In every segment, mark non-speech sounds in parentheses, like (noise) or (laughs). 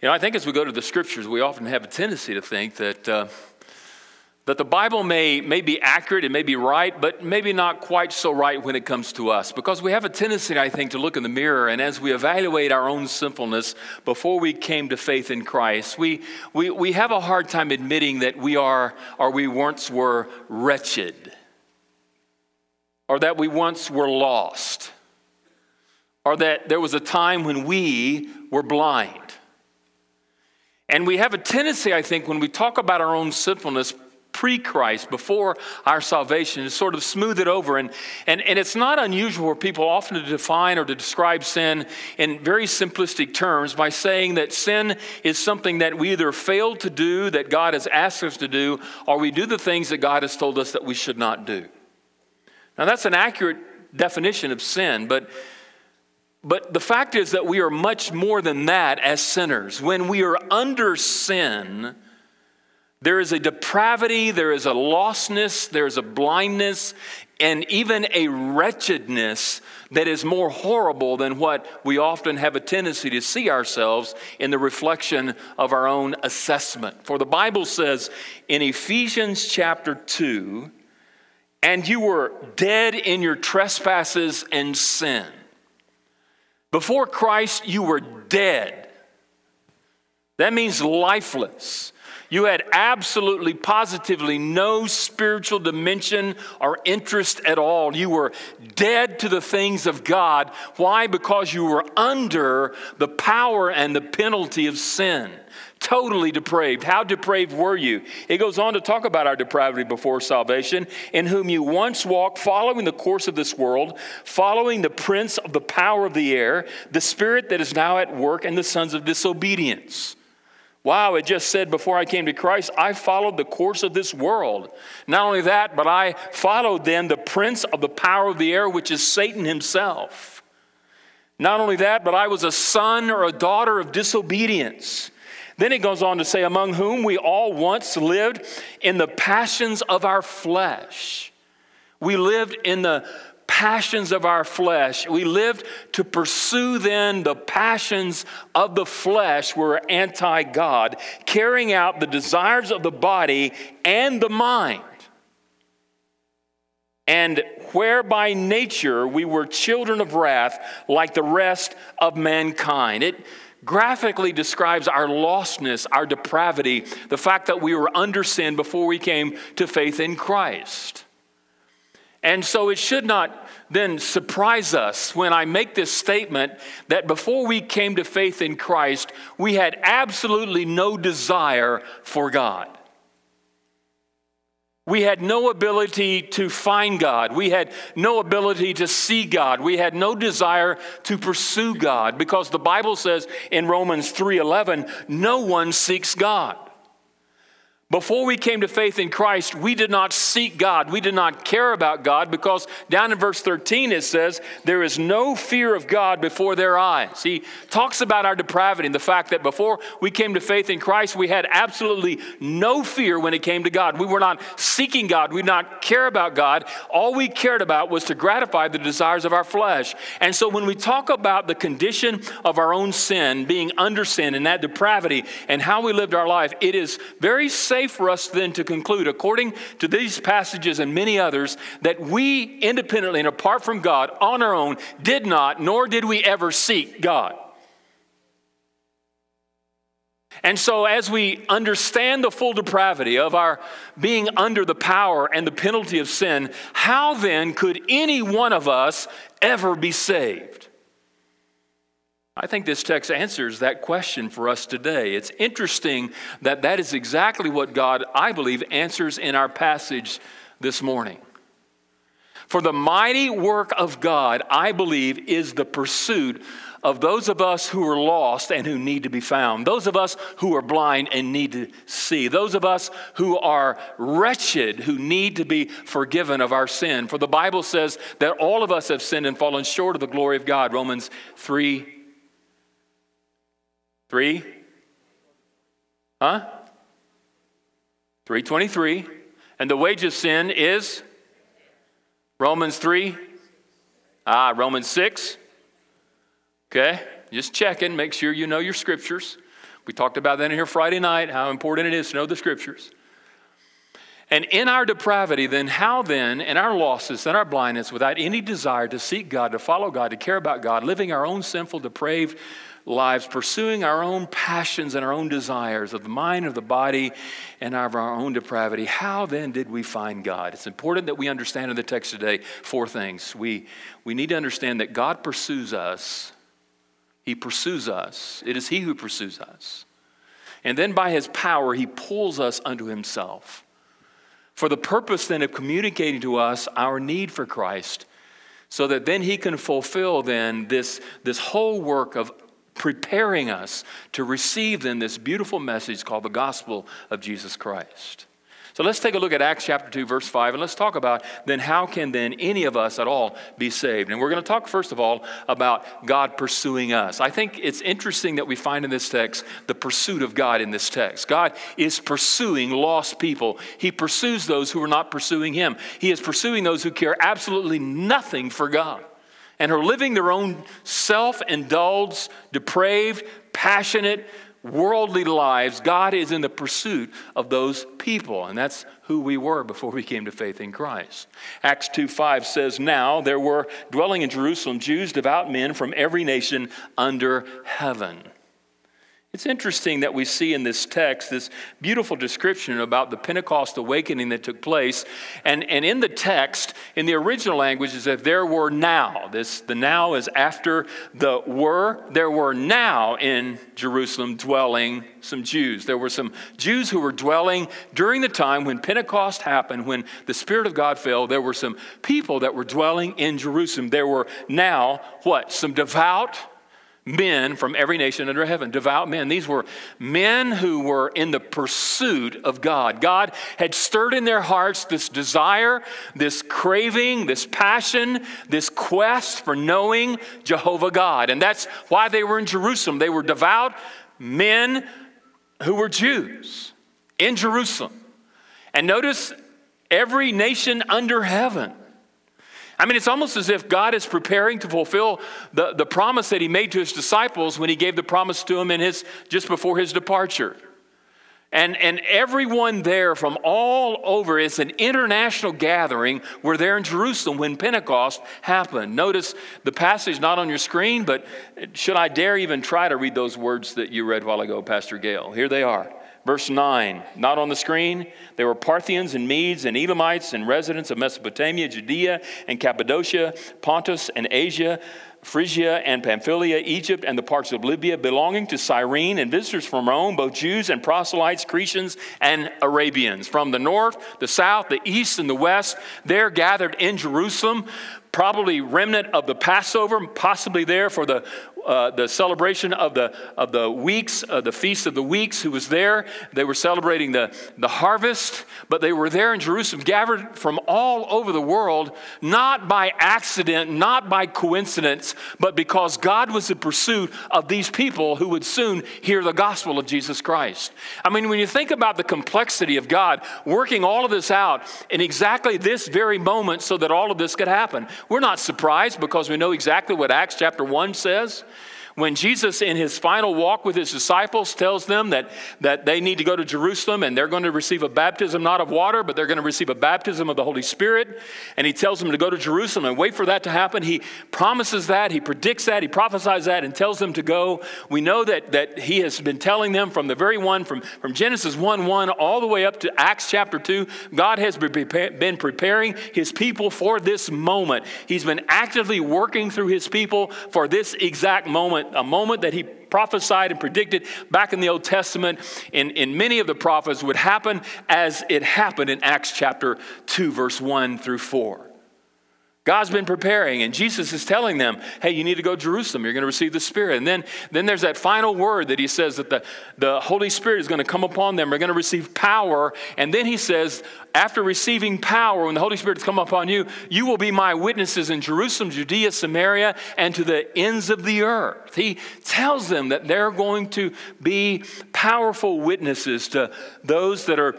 You know, I think as we go to the scriptures, we often have a tendency to think that, uh, that the Bible may, may be accurate, it may be right, but maybe not quite so right when it comes to us. Because we have a tendency, I think, to look in the mirror and as we evaluate our own sinfulness before we came to faith in Christ, we, we, we have a hard time admitting that we are, or we once were wretched, or that we once were lost, or that there was a time when we were blind. And we have a tendency, I think, when we talk about our own sinfulness pre Christ, before our salvation, to sort of smooth it over. And, and, and it's not unusual for people often to define or to describe sin in very simplistic terms by saying that sin is something that we either fail to do, that God has asked us to do, or we do the things that God has told us that we should not do. Now, that's an accurate definition of sin, but but the fact is that we are much more than that as sinners. When we are under sin, there is a depravity, there is a lostness, there is a blindness, and even a wretchedness that is more horrible than what we often have a tendency to see ourselves in the reflection of our own assessment. For the Bible says in Ephesians chapter 2, and you were dead in your trespasses and sin. Before Christ, you were dead. That means lifeless. You had absolutely, positively no spiritual dimension or interest at all. You were dead to the things of God. Why? Because you were under the power and the penalty of sin totally depraved. How depraved were you? It goes on to talk about our depravity before salvation, in whom you once walked, following the course of this world, following the prince of the power of the air, the spirit that is now at work, and the sons of disobedience. Wow, it just said before I came to Christ, I followed the course of this world. Not only that, but I followed then the prince of the power of the air, which is Satan himself. Not only that, but I was a son or a daughter of disobedience. Then it goes on to say, among whom we all once lived in the passions of our flesh. We lived in the passions of our flesh. We lived to pursue then the passions of the flesh were anti God, carrying out the desires of the body and the mind. And where by nature we were children of wrath like the rest of mankind. It graphically describes our lostness, our depravity, the fact that we were under sin before we came to faith in Christ. And so it should not then surprise us when I make this statement that before we came to faith in Christ, we had absolutely no desire for God. We had no ability to find God. We had no ability to see God. We had no desire to pursue God because the Bible says in Romans 3:11, no one seeks God. Before we came to faith in Christ, we did not seek God. We did not care about God because down in verse 13 it says, There is no fear of God before their eyes. He talks about our depravity and the fact that before we came to faith in Christ, we had absolutely no fear when it came to God. We were not seeking God. We did not care about God. All we cared about was to gratify the desires of our flesh. And so when we talk about the condition of our own sin, being under sin and that depravity and how we lived our life, it is very safe safe for us then to conclude, according to these passages and many others, that we independently and apart from God on our own did not, nor did we ever seek God. And so, as we understand the full depravity of our being under the power and the penalty of sin, how then could any one of us ever be saved? I think this text answers that question for us today. It's interesting that that is exactly what God, I believe, answers in our passage this morning. For the mighty work of God, I believe, is the pursuit of those of us who are lost and who need to be found, those of us who are blind and need to see, those of us who are wretched who need to be forgiven of our sin. For the Bible says that all of us have sinned and fallen short of the glory of God, Romans 3 Three? Huh? 323. And the wage of sin is Romans 3. Ah, Romans 6. Okay, just checking, make sure you know your scriptures. We talked about that in here Friday night, how important it is to know the scriptures. And in our depravity, then, how then, in our losses and our blindness, without any desire to seek God, to follow God, to care about God, living our own sinful, depraved lives, pursuing our own passions and our own desires of the mind, of the body, and of our own depravity, how then did we find God? It's important that we understand in the text today four things. We, we need to understand that God pursues us, He pursues us, it is He who pursues us. And then by His power, He pulls us unto Himself for the purpose then of communicating to us our need for Christ so that then he can fulfill then this, this whole work of preparing us to receive then this beautiful message called the gospel of Jesus Christ. So let's take a look at Acts chapter 2, verse 5, and let's talk about then how can then any of us at all be saved. And we're going to talk first of all about God pursuing us. I think it's interesting that we find in this text the pursuit of God in this text. God is pursuing lost people, He pursues those who are not pursuing Him. He is pursuing those who care absolutely nothing for God and are living their own self indulged, depraved, passionate, worldly lives, God is in the pursuit of those people. And that's who we were before we came to faith in Christ. Acts 2 5 says, Now there were dwelling in Jerusalem Jews, devout men from every nation under heaven. It's interesting that we see in this text this beautiful description about the Pentecost awakening that took place. And, and in the text, in the original language, is that there were now. This, the now is after the were. There were now in Jerusalem dwelling some Jews. There were some Jews who were dwelling during the time when Pentecost happened, when the Spirit of God fell. There were some people that were dwelling in Jerusalem. There were now what? Some devout men from every nation under heaven, devout men. These were men who were in the pursuit of God. God had stirred in their hearts this desire, this craving, this passion, this quest for knowing Jehovah God. And that's why they were in Jerusalem. They were devout men who were Jews in Jerusalem. And notice every nation under heaven. I mean, it's almost as if God is preparing to fulfill the, the promise that he made to his disciples when he gave the promise to them in his, just before his departure. And, and everyone there from all over, it's an international gathering. We're there in Jerusalem when Pentecost happened. Notice the passage not on your screen, but should I dare even try to read those words that you read while ago, Pastor Gail? Here they are. Verse 9, not on the screen. There were Parthians and Medes and Elamites and residents of Mesopotamia, Judea and Cappadocia, Pontus and Asia, Phrygia and Pamphylia, Egypt and the parts of Libya belonging to Cyrene, and visitors from Rome, both Jews and proselytes, Cretians and Arabians. From the north, the south, the east, and the west, they're gathered in Jerusalem probably remnant of the Passover, possibly there for the uh, the celebration of the, of the weeks, uh, the Feast of the Weeks, who was there. They were celebrating the, the harvest, but they were there in Jerusalem, gathered from all over the world, not by accident, not by coincidence, but because God was in pursuit of these people who would soon hear the gospel of Jesus Christ. I mean, when you think about the complexity of God working all of this out in exactly this very moment so that all of this could happen, we're not surprised because we know exactly what Acts chapter 1 says. When Jesus, in his final walk with his disciples, tells them that, that they need to go to Jerusalem and they're going to receive a baptism not of water, but they're going to receive a baptism of the Holy Spirit, and he tells them to go to Jerusalem and wait for that to happen, he promises that, he predicts that, he prophesies that, and tells them to go. We know that, that he has been telling them from the very one, from, from Genesis 1 1 all the way up to Acts chapter 2, God has been preparing his people for this moment. He's been actively working through his people for this exact moment a moment that he prophesied and predicted back in the Old Testament in, in many of the prophets would happen as it happened in Acts chapter 2, verse 1 through 4. God's been preparing, and Jesus is telling them, hey, you need to go to Jerusalem. You're going to receive the Spirit. And then, then there's that final word that he says that the, the Holy Spirit is going to come upon them. They're going to receive power. And then he says, after receiving power, when the Holy Spirit has come upon you, you will be my witnesses in Jerusalem, Judea, Samaria, and to the ends of the earth. He tells them that they're going to be powerful witnesses to those that are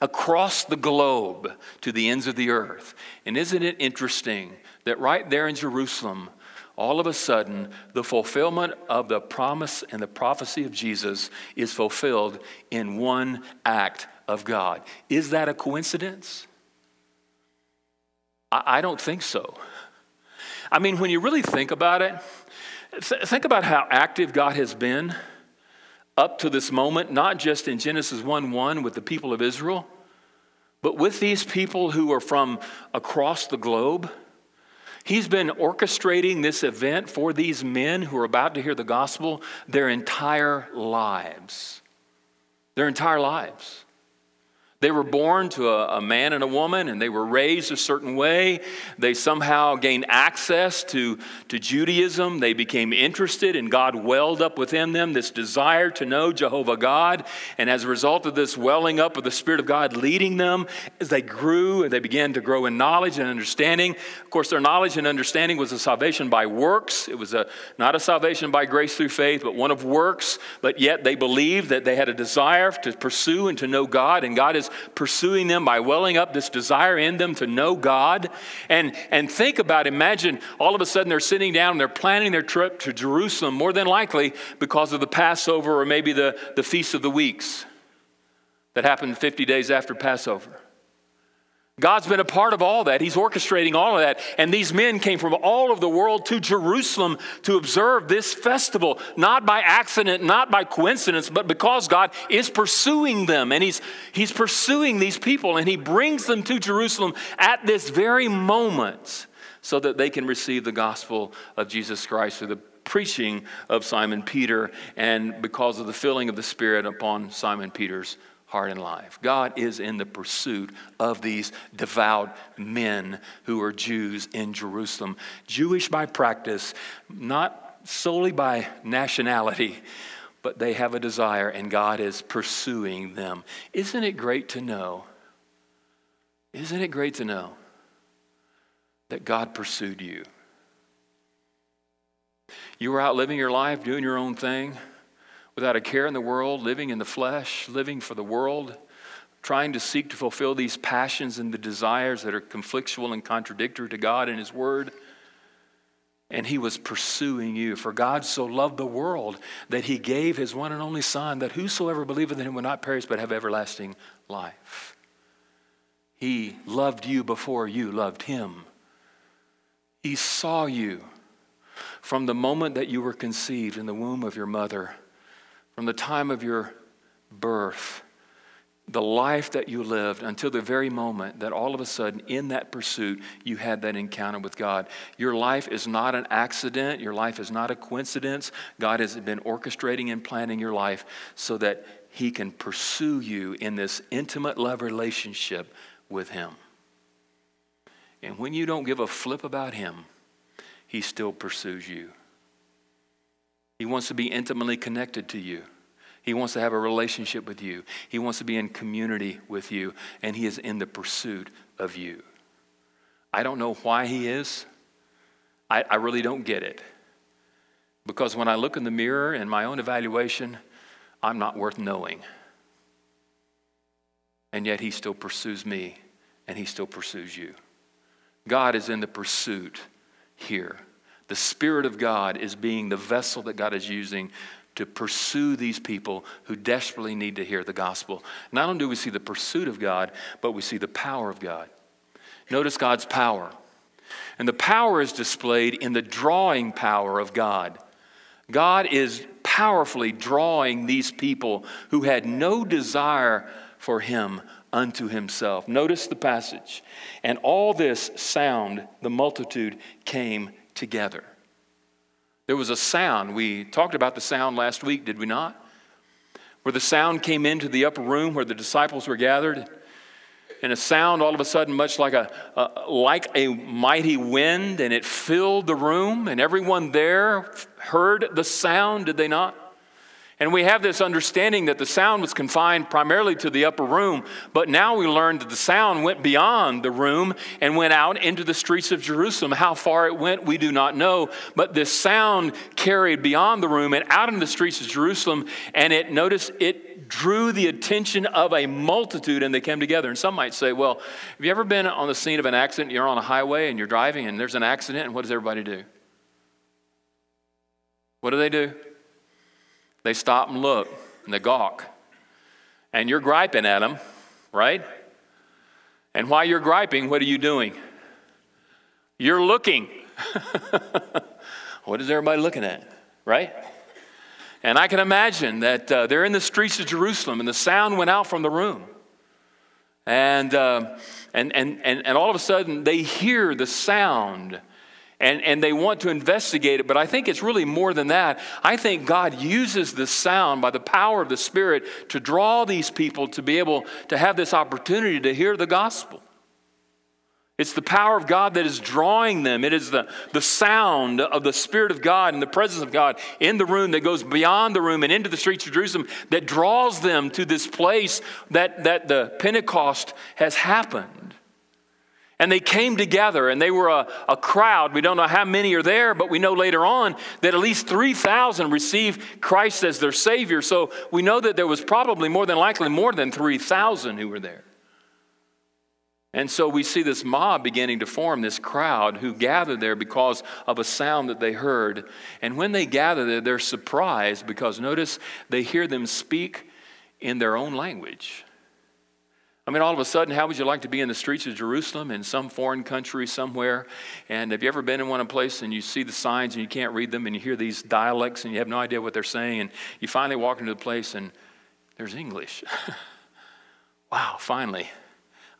across the globe to the ends of the earth. And isn't it interesting that right there in Jerusalem, all of a sudden, the fulfillment of the promise and the prophecy of Jesus is fulfilled in one act of God. Is that a coincidence? I, don't think so. I mean, when you really think about it, th- think about how active God has been up to this moment, not just in Genesis 1 1 with the people of Israel, but with these people who are from across the globe. He's been orchestrating this event for these men who are about to hear the gospel their entire lives. Their entire lives. They were born to a, a, man and a woman, and they were raised a certain way. They somehow gained access to, to Judaism. They became interested, and God welled up within them this desire to know Jehovah God. And as a result of this welling up of the Spirit of God leading them, as they grew and they began to grow in knowledge and understanding, of course, their knowledge and understanding was a salvation by works. It was a, not a salvation by grace through faith, but one of works. But yet they believed that they had a desire to pursue and to know God, and God is pursuing them by welling up this desire in them to know God. And, and think about, imagine all of a sudden they're sitting down and they're planning their trip to Jerusalem, more than likely because of the Passover or maybe the, the Feast of the Weeks that happened 50 days after Passover. God's been a part of all that. He's orchestrating all of that. And these men came from all over the world to Jerusalem to observe this festival, not by accident, not by coincidence, but because God is pursuing them. And He's, he's pursuing these people, and He brings them to Jerusalem at this very moment so that they can receive the gospel of Jesus Christ through the preaching of Simon Peter and because of the filling of the Spirit upon Simon Peter's heart and life. God is in the pursuit of these devout men who are Jews in Jerusalem. Jewish by practice, not solely by nationality, but they have a desire and God is pursuing them. Isn't it great to know? Isn't it great to know that God pursued you? You were out living your life, doing your own thing without a care in the world, living in the flesh, living for the world, trying to seek to fulfill these passions and the desires that are conflictual and contradictory to God and His Word. And He was pursuing you. For God so loved the world that He gave His one and only Son, that whosoever believeth in Him will not perish but have everlasting life. He loved you before you loved Him. He saw you from the moment that you were conceived in the womb of your mother from the time of your birth, the life that you lived until the very moment that all of a sudden, in that pursuit, you had that encounter with God. Your life is not an accident, your life is not a coincidence. God has been orchestrating and planning your life so that He can pursue you in this intimate love relationship with Him. And when you don't give a flip about Him, He still pursues you. He wants to be intimately connected to you. He wants to have a relationship with you. He wants to be in community with you, and He is in the pursuit of you. I don't know why He is. I, I really don't get it. Because when I look in the mirror in my own evaluation, I'm not worth knowing. And yet He still pursues me, and He still pursues you. God is in the pursuit here. The Spirit of God is being the vessel that God is using to pursue these people who desperately need to hear the gospel. Not only do we see the pursuit of God, but we see the power of God. Notice God's power. And the power is displayed in the drawing power of God. God is powerfully drawing these people who had no desire for Him unto Himself. Notice the passage. And all this sound, the multitude came together. There was a sound. We talked about the sound last week, did we not? Where the sound came into the upper room where the disciples were gathered. And a sound all of a sudden, much like a, a like a mighty wind, and it filled the room, and everyone there heard the sound, did they not? And we have this understanding that the sound was confined primarily to the upper room, but now we learn that the sound went beyond the room and went out into the streets of Jerusalem. How far it went, we do not know, but this sound carried beyond the room and out into the streets of Jerusalem, and it notice it drew the attention of a multitude and they came together. And some might say, well, have you ever been on the scene of an accident? You're on a highway and you're driving and there's an accident, and what does everybody do? What do they do? They stop and look and they gawk. And you're griping at them, right? And while you're griping, what are you doing? You're looking. (laughs) what is everybody looking at, right? And I can imagine that uh, they're in the streets of Jerusalem and the sound went out from the room. And, uh, and, and, and, and all of a sudden, they hear the sound and, and they want to investigate it. But I think it's really more than that. I think God uses the sound by the power of the Spirit to draw these people to be able to have this opportunity to hear the gospel. It's the power of God that is drawing them. It is the, the sound of the Spirit of God and the presence of God in the room that goes beyond the room and into the streets of Jerusalem that draws them to this place that, that the Pentecost has happened. And they came together and they were a, a crowd. We don't know how many are there, but we know later on that at least 3,000 received Christ as their Savior. So we know that there was probably more than likely more than 3,000 who were there. And so we see this mob beginning to form, this crowd who gathered there because of a sound that they heard. And when they gather there, they're surprised because notice they hear them speak in their own language. I mean, all of a sudden, how would you like to be in the streets of Jerusalem in some foreign country somewhere? And have you ever been in one place and you see the signs and you can't read them and you hear these dialects and you have no idea what they're saying? And you finally walk into the place and there's English. (laughs) wow, finally,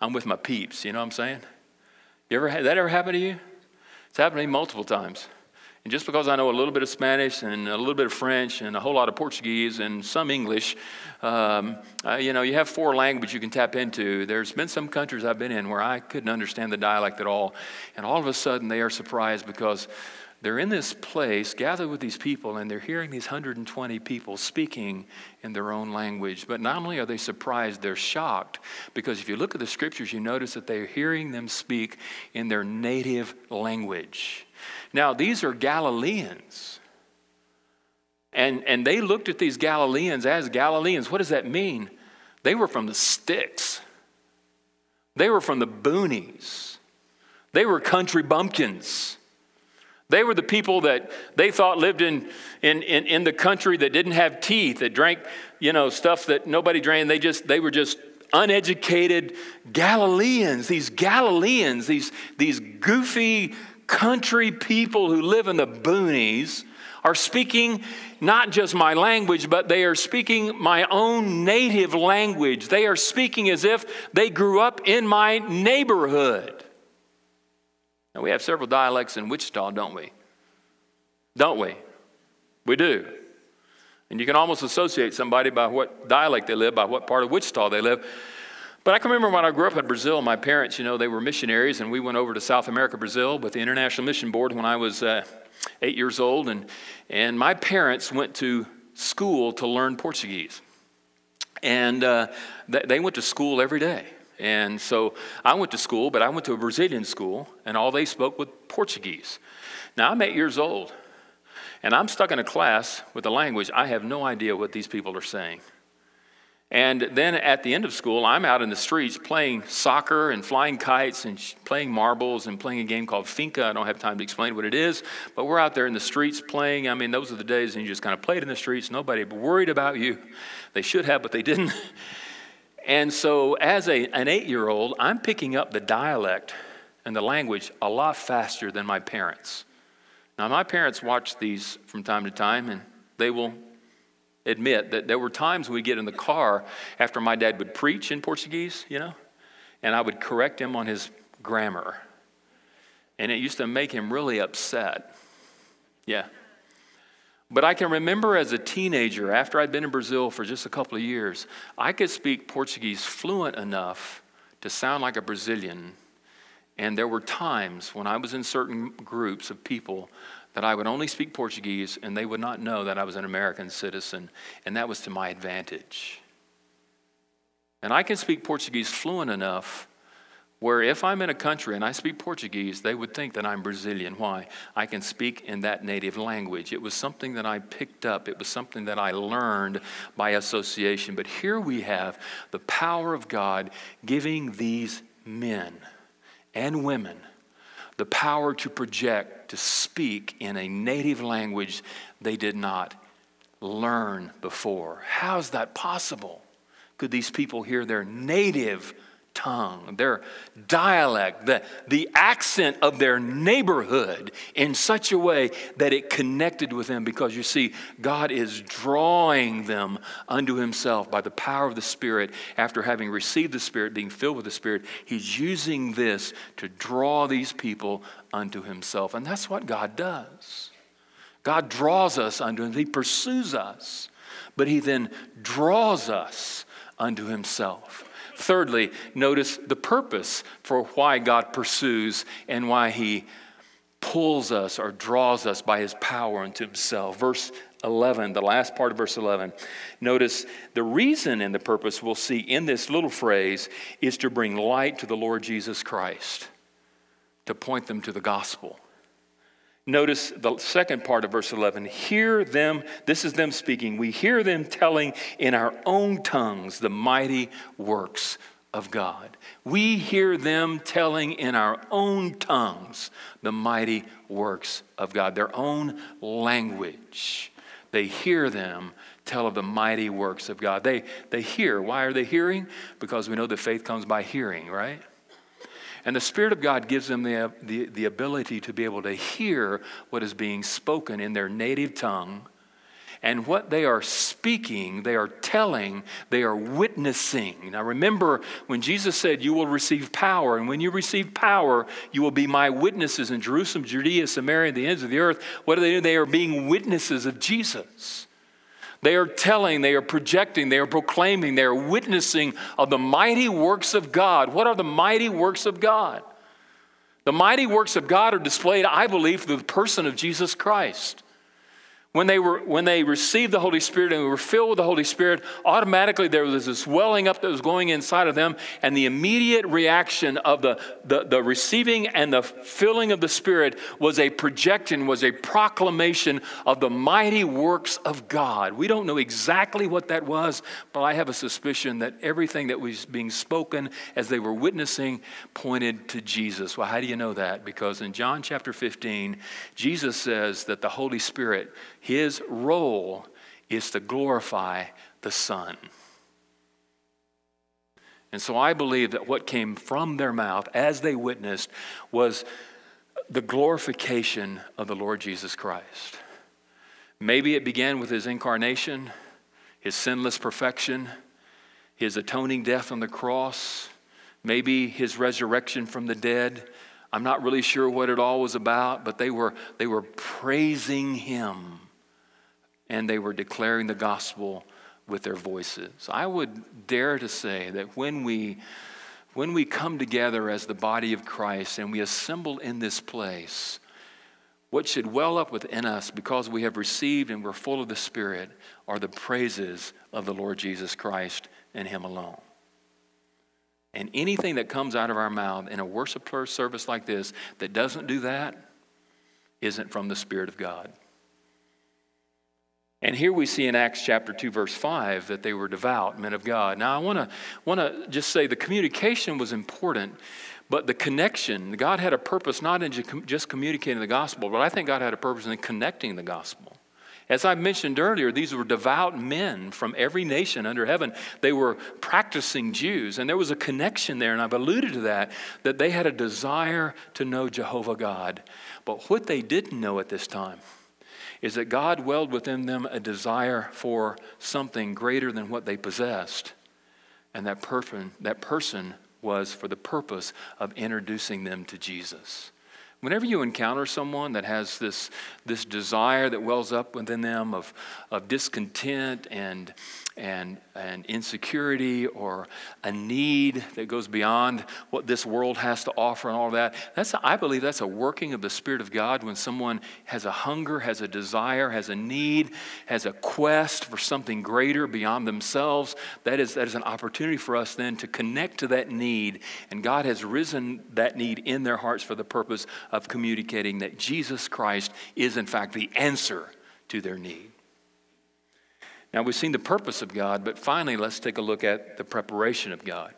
I'm with my peeps. You know what I'm saying? You ever, that ever happen to you? It's happened to me multiple times. And just because I know a little bit of Spanish and a little bit of French and a whole lot of Portuguese and some English, um, uh, you know, you have four languages you can tap into. There's been some countries I've been in where I couldn't understand the dialect at all. And all of a sudden they are surprised because they're in this place gathered with these people and they're hearing these 120 people speaking in their own language. But not only are they surprised, they're shocked because if you look at the scriptures, you notice that they're hearing them speak in their native language. Now, these are Galileans. And, and they looked at these Galileans as Galileans. What does that mean? They were from the sticks, they were from the boonies, they were country bumpkins. They were the people that they thought lived in, in, in, in, the country that didn't have teeth, that drank, you know, stuff that nobody drank. They just, they were just uneducated Galileans, these Galileans, these, these goofy country people who live in the boonies are speaking not just my language, but they are speaking my own native language. They are speaking as if they grew up in my neighborhood. Now, we have several dialects in Wichita, don't we? Don't we? We do. And you can almost associate somebody by what dialect they live, by what part of Wichita they live. But I can remember when I grew up in Brazil, my parents, you know, they were missionaries, and we went over to South America, Brazil, with the International Mission Board when I was uh, eight years old. And, and my parents went to school to learn Portuguese. And uh, th- they went to school every day. And so I went to school, but I went to a Brazilian school, and all they spoke was Portuguese. Now I'm eight years old, and I'm stuck in a class with a language I have no idea what these people are saying. And then at the end of school, I'm out in the streets playing soccer and flying kites and playing marbles and playing a game called Finca. I don't have time to explain what it is, but we're out there in the streets playing. I mean, those are the days and you just kind of played in the streets. Nobody worried about you. They should have, but they didn't. (laughs) And so, as a, an eight year old, I'm picking up the dialect and the language a lot faster than my parents. Now, my parents watch these from time to time, and they will admit that there were times we'd get in the car after my dad would preach in Portuguese, you know, and I would correct him on his grammar. And it used to make him really upset. Yeah. But I can remember as a teenager, after I'd been in Brazil for just a couple of years, I could speak Portuguese fluent enough to sound like a Brazilian. And there were times when I was in certain groups of people that I would only speak Portuguese and they would not know that I was an American citizen, and that was to my advantage. And I can speak Portuguese fluent enough where if I'm in a country and I speak Portuguese, they would think that I'm Brazilian. Why? I can speak in that native language. It was something that I picked up, it was something that I learned by association. But here we have the power of God giving these men and women the power to project, to speak in a native language they did not learn before. How is that possible? Could these people hear their native tongue, their dialect, the, the accent of their neighborhood in such a way that it connected with them because you see, God is drawing them unto Himself by the power of the Spirit. After having received the Spirit, being filled with the Spirit, He's using this to draw these people unto Himself. And that's what God does. God draws us unto Him, He pursues us, but He then draws us unto Himself. Thirdly, notice the purpose for why God pursues and why He pulls us or draws us by His power unto Himself. Verse 11, the last part of verse 11. Notice the reason and the purpose we'll see in this little phrase is to bring light to the Lord Jesus Christ, to point them to the gospel. Notice the second part of verse 11. Hear them, this is them speaking. We hear them telling in our own tongues the mighty works of God. We hear them telling in our own tongues the mighty works of God, their own language. They hear them tell of the mighty works of God. They, they hear. Why are they hearing? Because we know that faith comes by hearing, right? And the Spirit of God gives them the, the, the ability to be able to hear what is being spoken in their native tongue. And what they are speaking, they are telling, they are witnessing. Now remember when Jesus said, You will receive power, and when you receive power, you will be my witnesses in Jerusalem, Judea, Samaria, and the ends of the earth. What do they do? They are being witnesses of Jesus. They are telling, they are projecting, they are proclaiming, they are witnessing of the mighty works of God. What are the mighty works of God? The mighty works of God are displayed, I believe, through the person of Jesus Christ. When they, were, when they received the Holy Spirit and were filled with the Holy Spirit, automatically there was this welling up that was going inside of them, and the immediate reaction of the, the, the receiving and the filling of the Spirit was a projection, was a proclamation of the mighty works of God. We don't know exactly what that was, but I have a suspicion that everything that was being spoken as they were witnessing pointed to Jesus. Well, how do you know that? Because in John chapter 15, Jesus says that the Holy Spirit his role is to glorify the Son. And so I believe that what came from their mouth as they witnessed was the glorification of the Lord Jesus Christ. Maybe it began with his incarnation, his sinless perfection, his atoning death on the cross, maybe his resurrection from the dead. I'm not really sure what it all was about, but they were, they were praising him and they were declaring the gospel with their voices. I would dare to say that when we when we come together as the body of Christ and we assemble in this place, what should well up within us because we have received and we're full of the Spirit are the praises of the Lord Jesus Christ and Him alone. And anything that comes out of our mouth in a worship service like this that doesn't do that isn't from the Spirit of God. And here we see in Acts chapter 2, verse 5, that they were devout men of God. Now, I want to want to just say the communication was important, but the connection, God had a purpose not in just communicating the gospel, but I think God had a purpose in connecting the gospel. As I mentioned earlier, these were devout men from every nation under heaven. They were practicing Jews, and there was a connection there, and I've alluded to that, that they had a desire to know Jehovah God. But what they didn't know at this time, is that God welled within them a desire for something greater than what they possessed. And that person, that person was for the purpose of introducing them to Jesus. Whenever you encounter someone that has this, this desire that wells up within them of, of discontent and, and, and insecurity or a need that goes beyond what this world has to offer and all that. That's, I believe that's a working of the Spirit of God when someone has a hunger, has a desire, has a need, has a quest for something greater beyond themselves. That is, that is an opportunity for us then to connect to that need. And God has risen that need in their hearts for the purpose of communicating that Jesus Christ is, in fact, the answer to their need. Now, we've seen the purpose of God, but finally, let's take a look at the preparation of God.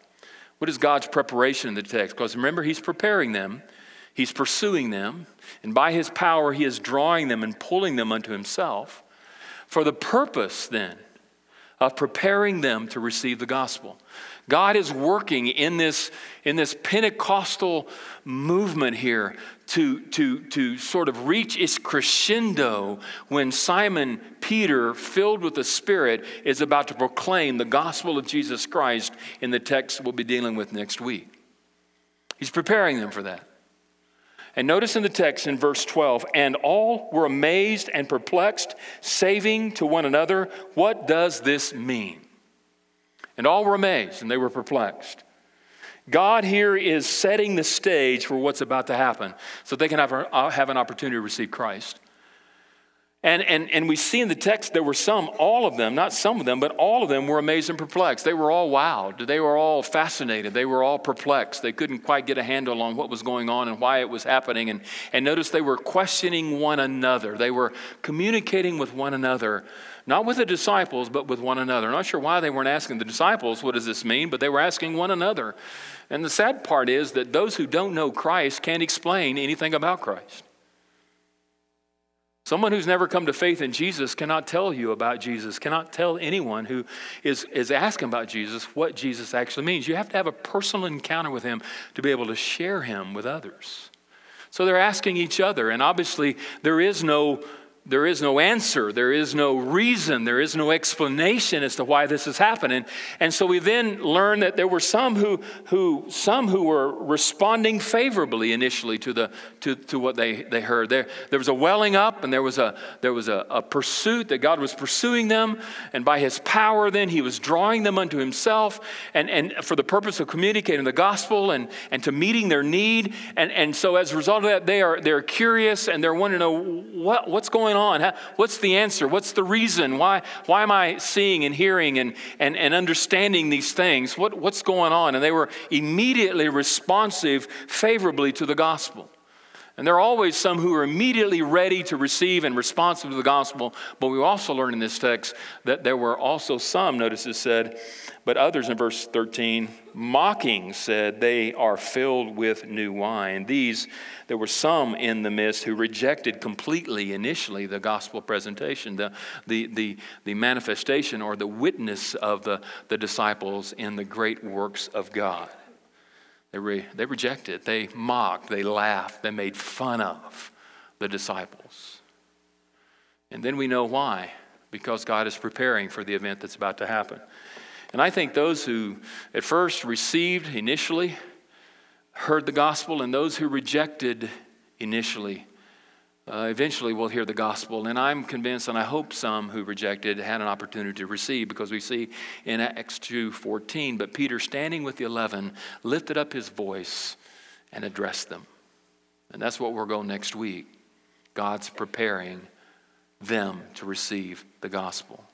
What is God's preparation in the text? Because remember, He's preparing them. He's pursuing them, and by his power, he is drawing them and pulling them unto himself for the purpose then of preparing them to receive the gospel. God is working in this, in this Pentecostal movement here to, to, to sort of reach its crescendo when Simon Peter, filled with the Spirit, is about to proclaim the gospel of Jesus Christ in the text we'll be dealing with next week. He's preparing them for that. And notice in the text in verse 12, and all were amazed and perplexed, saving to one another, What does this mean? And all were amazed and they were perplexed. God here is setting the stage for what's about to happen so they can have, uh, have an opportunity to receive Christ. And, and, and we see in the text there were some, all of them, not some of them, but all of them were amazed and perplexed. They were all wowed. They were all fascinated. They were all perplexed. They couldn't quite get a handle on what was going on and why it was happening. And, and notice they were questioning one another. They were communicating with one another, not with the disciples, but with one another. I'm not sure why they weren't asking the disciples, what does this mean? But they were asking one another. And the sad part is that those who don't know Christ can't explain anything about Christ. Someone who's never come to faith in Jesus cannot tell you about Jesus, cannot tell anyone who is, is asking about Jesus what Jesus actually means. You have to have a personal encounter with him to be able to share him with others. So they're asking each other, and obviously there is no there is no answer, there is no reason, there is no explanation as to why this is happening. And so we then learn that there were some who, who, some who were responding favorably initially to, the, to, to what they, they heard. There, there was a welling up and there was, a, there was a, a pursuit that God was pursuing them. And by his power, then, he was drawing them unto himself and, and for the purpose of communicating the gospel and, and to meeting their need. And, and so as a result of that, they are, they're curious and they're wanting to know what, what's going going on? what's the answer? What's the reason? Why, why am I seeing and hearing and, and, and understanding these things? What, what's going on? And they were immediately responsive favorably to the gospel. And there are always some who are immediately ready to receive and responsive to the gospel. But we also learn in this text that there were also some, notice it said, but others in verse 13, mocking, said, They are filled with new wine. These, there were some in the midst who rejected completely initially the gospel presentation, the, the, the, the manifestation or the witness of the, the disciples in the great works of God. They, re, they rejected, they mocked, they laughed, they made fun of the disciples. And then we know why because God is preparing for the event that's about to happen. And I think those who at first received initially heard the gospel, and those who rejected initially uh, eventually will hear the gospel. And I'm convinced, and I hope some who rejected had an opportunity to receive, because we see in Acts 2:14, but Peter, standing with the eleven, lifted up his voice and addressed them. And that's what we're going next week. God's preparing them to receive the gospel.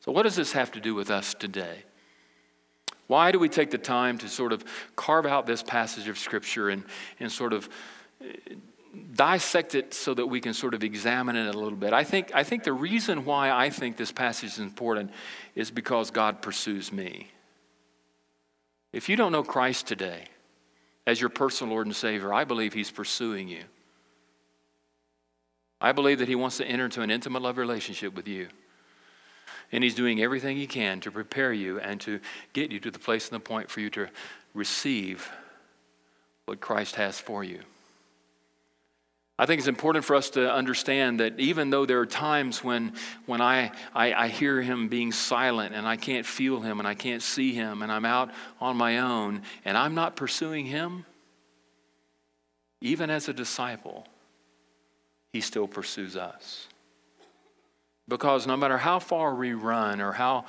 So, what does this have to do with us today? Why do we take the time to sort of carve out this passage of Scripture and, and sort of dissect it so that we can sort of examine it a little bit? I think, I think the reason why I think this passage is important is because God pursues me. If you don't know Christ today as your personal Lord and Savior, I believe He's pursuing you. I believe that He wants to enter into an intimate love relationship with you. And He's doing everything He can to prepare you and to get you to the place and the point for you to receive what Christ has for you. I think it's important for us to understand that even though there are times when, when I, I, I, hear him being silent and I can't feel him and I can't see him and I'm out on my own and I'm not pursuing him, even as a disciple, he still pursues us. Because no matter how far we run or how,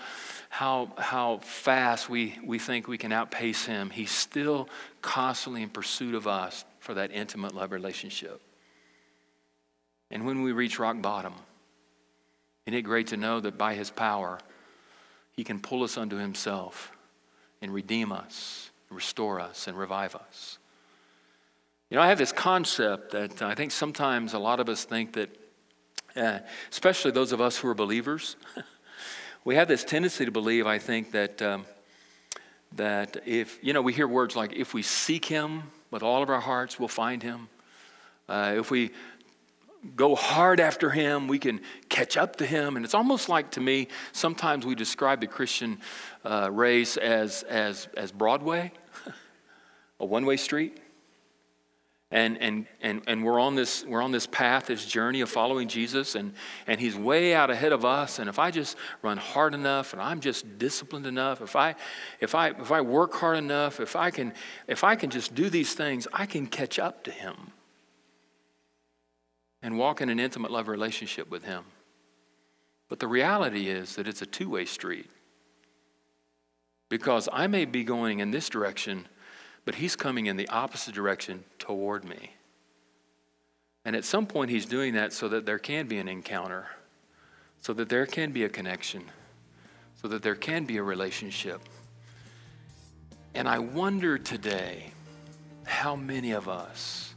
how, how fast we, we think we can outpace him, he's still constantly in pursuit of us for that intimate love relationship. And when we reach rock bottom, isn't it great to know that by his power, he can pull us unto himself and redeem us, restore us, and revive us? You know, I have this concept that I think sometimes a lot of us think that uh, especially those of us who are believers, (laughs) we have this tendency to believe, I think, that, um, that if, you know, we hear words like, if we seek Him with all of our hearts, we'll find Him. Uh, if we go hard after him, we can catch up to him. And it's almost like to me, sometimes we describe the Christian uh, race as, as, as Broadway, (laughs) a one way street. And, and, and, and we're, on this, we're on this path, this journey of following Jesus, and, and He's way out ahead of us. And if I just run hard enough and I'm just disciplined enough, if I, if I, if I work hard enough, if I, can, if I can just do these things, I can catch up to Him and walk in an intimate love relationship with Him. But the reality is that it's a two way street. Because I may be going in this direction but he's coming in the opposite direction toward me. And at some point, he's doing that so that there can be an encounter, so that there can be a connection, so that there can be a relationship. And I wonder today how many of us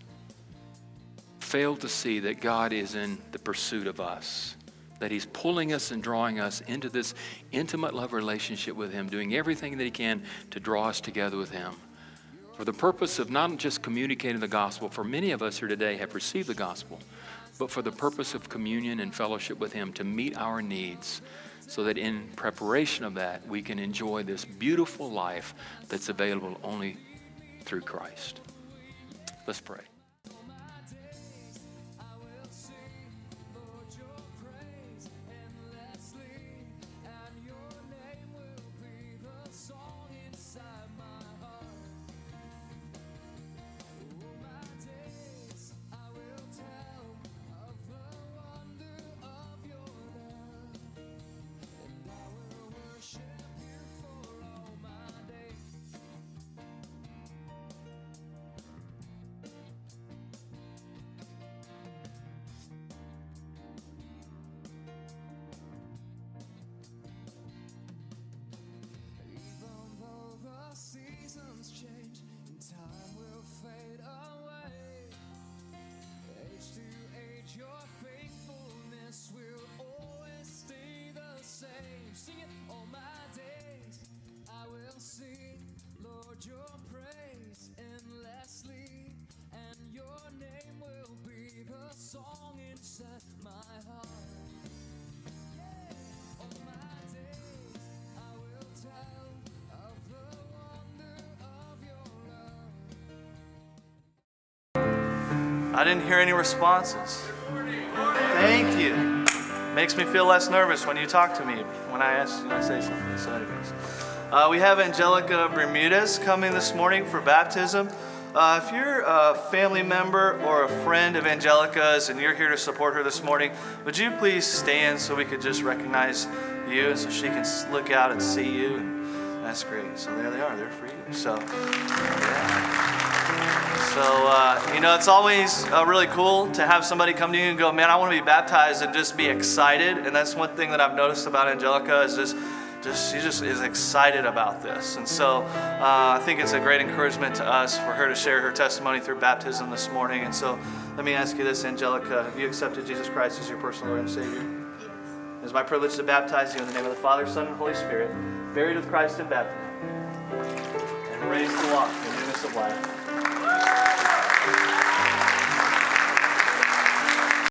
fail to see that God is in the pursuit of us, that He's pulling us and drawing us into this intimate love relationship with Him, doing everything that He can to draw us together with Him for the purpose of not just communicating the gospel, for many of us here today have received the gospel, but for the purpose of communion and fellowship with Him to meet our needs so that in preparation of that, we can enjoy this beautiful life that's available only through Christ. Let's pray. I didn't hear any responses. Thank you. Makes me feel less nervous when you talk to me when I ask when I say something. So, anyways, uh, we have Angelica Bermudez coming this morning for baptism. Uh, if you're a family member or a friend of Angelica's and you're here to support her this morning, would you please stand so we could just recognize you and so she can look out and see you? And that's great. So there they are. They're for you. So, yeah. So, uh, you know, it's always uh, really cool to have somebody come to you and go, man, I want to be baptized and just be excited. And that's one thing that I've noticed about Angelica is just, just she just is excited about this. And so uh, I think it's a great encouragement to us for her to share her testimony through baptism this morning. And so let me ask you this, Angelica, have you accepted Jesus Christ as your personal Lord and Savior? Yes. It's my privilege to baptize you in the name of the Father, Son, and Holy Spirit, buried with Christ in baptism, and raised to walk in the newness of life. Thank you.